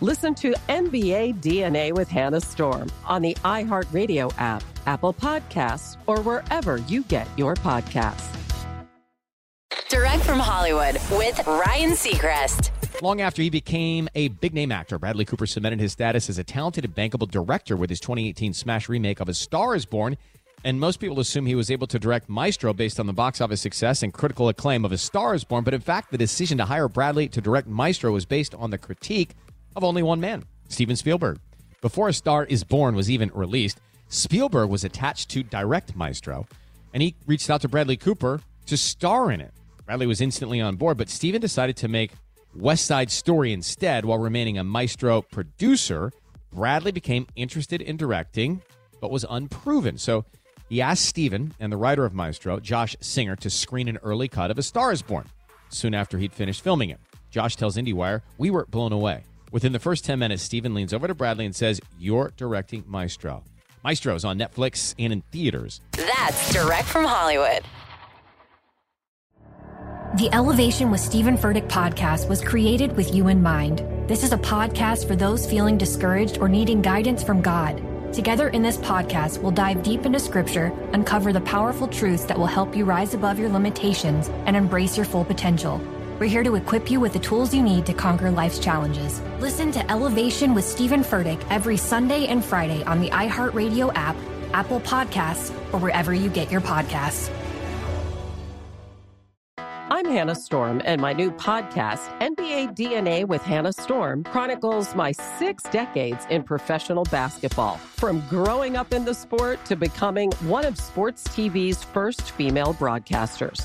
Listen to NBA DNA with Hannah Storm on the iHeartRadio app, Apple Podcasts, or wherever you get your podcasts. Direct from Hollywood with Ryan Seacrest. Long after he became a big name actor, Bradley Cooper cemented his status as a talented and bankable director with his 2018 smash remake of A Star is Born. And most people assume he was able to direct Maestro based on the box office success and critical acclaim of A Star is Born. But in fact, the decision to hire Bradley to direct Maestro was based on the critique of only one man, Steven Spielberg. Before A Star is Born was even released, Spielberg was attached to direct Maestro, and he reached out to Bradley Cooper to star in it. Bradley was instantly on board, but Steven decided to make West Side Story instead while remaining a Maestro producer. Bradley became interested in directing, but was unproven. So he asked Steven and the writer of Maestro, Josh Singer, to screen an early cut of A Star is Born soon after he'd finished filming it. Josh tells IndieWire, We were blown away. Within the first 10 minutes, Steven leans over to Bradley and says, You're directing Maestro. Maestro's on Netflix and in theaters. That's direct from Hollywood. The Elevation with Stephen Furtick podcast was created with you in mind. This is a podcast for those feeling discouraged or needing guidance from God. Together in this podcast, we'll dive deep into scripture, uncover the powerful truths that will help you rise above your limitations and embrace your full potential. We're here to equip you with the tools you need to conquer life's challenges. Listen to Elevation with Stephen Furtick every Sunday and Friday on the iHeartRadio app, Apple Podcasts, or wherever you get your podcasts. I'm Hannah Storm, and my new podcast, NBA DNA with Hannah Storm, chronicles my six decades in professional basketball. From growing up in the sport to becoming one of sports TV's first female broadcasters.